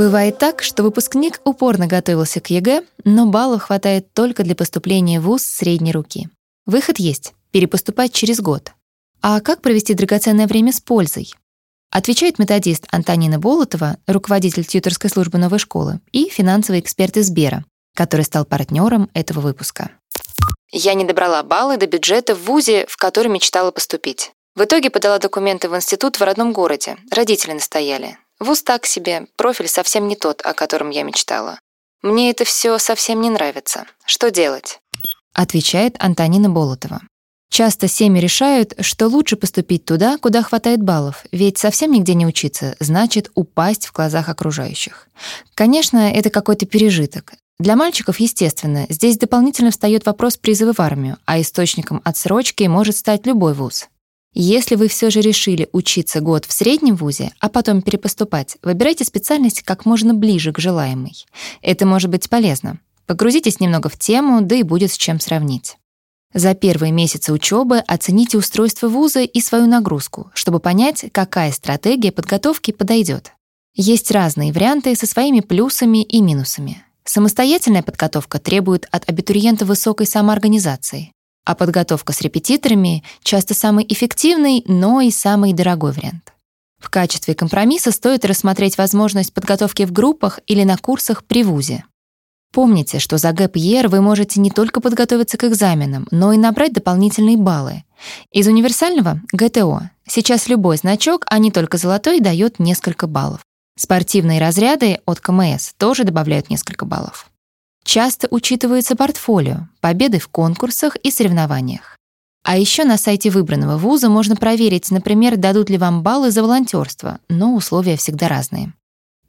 Бывает так, что выпускник упорно готовился к ЕГЭ, но баллов хватает только для поступления в ВУЗ средней руки. Выход есть — перепоступать через год. А как провести драгоценное время с пользой? Отвечает методист Антонина Болотова, руководитель тьюторской службы новой школы, и финансовый эксперт из Сбера, который стал партнером этого выпуска. Я не добрала баллы до бюджета в ВУЗе, в который мечтала поступить. В итоге подала документы в институт в родном городе. Родители настояли. Вуз так себе, профиль совсем не тот, о котором я мечтала. Мне это все совсем не нравится. Что делать? Отвечает Антонина Болотова. Часто семьи решают, что лучше поступить туда, куда хватает баллов, ведь совсем нигде не учиться значит упасть в глазах окружающих. Конечно, это какой-то пережиток. Для мальчиков, естественно, здесь дополнительно встает вопрос призыва в армию, а источником отсрочки может стать любой вуз. Если вы все же решили учиться год в среднем вузе, а потом перепоступать, выбирайте специальность как можно ближе к желаемой. Это может быть полезно. Погрузитесь немного в тему, да и будет с чем сравнить. За первые месяцы учебы оцените устройство вуза и свою нагрузку, чтобы понять, какая стратегия подготовки подойдет. Есть разные варианты со своими плюсами и минусами. Самостоятельная подготовка требует от абитуриента высокой самоорганизации а подготовка с репетиторами часто самый эффективный, но и самый дорогой вариант. В качестве компромисса стоит рассмотреть возможность подготовки в группах или на курсах при ВУЗе. Помните, что за ГЭП-ЕР вы можете не только подготовиться к экзаменам, но и набрать дополнительные баллы. Из универсального — ГТО. Сейчас любой значок, а не только золотой, дает несколько баллов. Спортивные разряды от КМС тоже добавляют несколько баллов. Часто учитывается портфолио, победы в конкурсах и соревнованиях. А еще на сайте выбранного вуза можно проверить, например, дадут ли вам баллы за волонтерство, но условия всегда разные.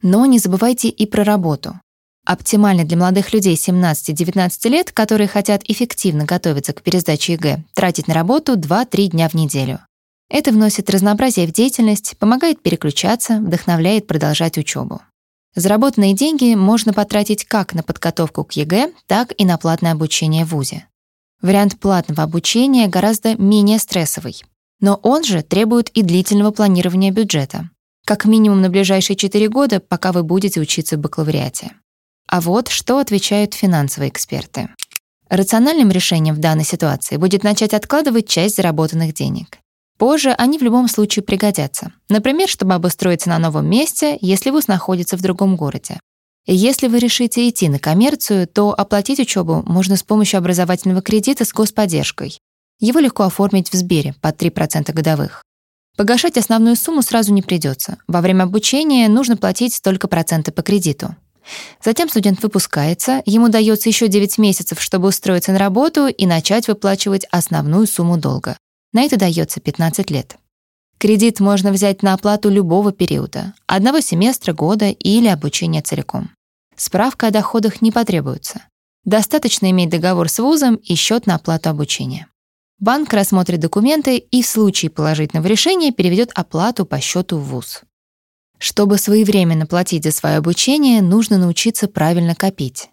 Но не забывайте и про работу. Оптимально для молодых людей 17-19 лет, которые хотят эффективно готовиться к пересдаче ЕГЭ, тратить на работу 2-3 дня в неделю. Это вносит разнообразие в деятельность, помогает переключаться, вдохновляет продолжать учебу. Заработанные деньги можно потратить как на подготовку к ЕГЭ, так и на платное обучение в ВУЗе. Вариант платного обучения гораздо менее стрессовый, но он же требует и длительного планирования бюджета, как минимум на ближайшие 4 года, пока вы будете учиться в бакалавриате. А вот что отвечают финансовые эксперты. Рациональным решением в данной ситуации будет начать откладывать часть заработанных денег. Позже они в любом случае пригодятся. Например, чтобы обустроиться на новом месте, если вуз находится в другом городе. Если вы решите идти на коммерцию, то оплатить учебу можно с помощью образовательного кредита с господдержкой. Его легко оформить в Сбере под 3% годовых. Погашать основную сумму сразу не придется. Во время обучения нужно платить только проценты по кредиту. Затем студент выпускается, ему дается еще 9 месяцев, чтобы устроиться на работу и начать выплачивать основную сумму долга. На это дается 15 лет. Кредит можно взять на оплату любого периода, одного семестра, года или обучения целиком. Справка о доходах не потребуется. Достаточно иметь договор с вузом и счет на оплату обучения. Банк рассмотрит документы и в случае положительного решения переведет оплату по счету в вуз. Чтобы своевременно платить за свое обучение, нужно научиться правильно копить.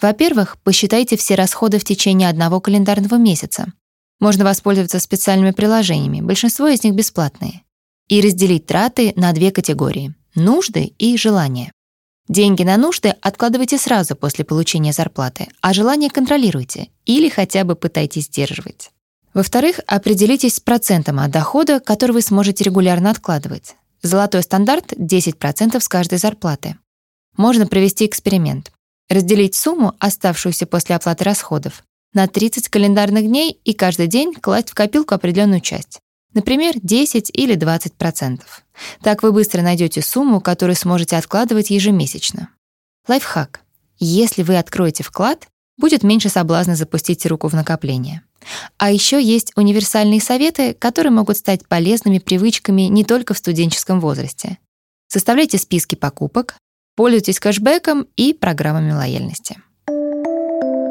Во-первых, посчитайте все расходы в течение одного календарного месяца, можно воспользоваться специальными приложениями, большинство из них бесплатные, и разделить траты на две категории — нужды и желания. Деньги на нужды откладывайте сразу после получения зарплаты, а желания контролируйте или хотя бы пытайтесь сдерживать. Во-вторых, определитесь с процентом от дохода, который вы сможете регулярно откладывать. Золотой стандарт — 10% с каждой зарплаты. Можно провести эксперимент. Разделить сумму, оставшуюся после оплаты расходов, на 30 календарных дней и каждый день класть в копилку определенную часть. Например, 10 или 20%. Так вы быстро найдете сумму, которую сможете откладывать ежемесячно. Лайфхак. Если вы откроете вклад, будет меньше соблазна запустить руку в накопление. А еще есть универсальные советы, которые могут стать полезными привычками не только в студенческом возрасте. Составляйте списки покупок, пользуйтесь кэшбэком и программами лояльности.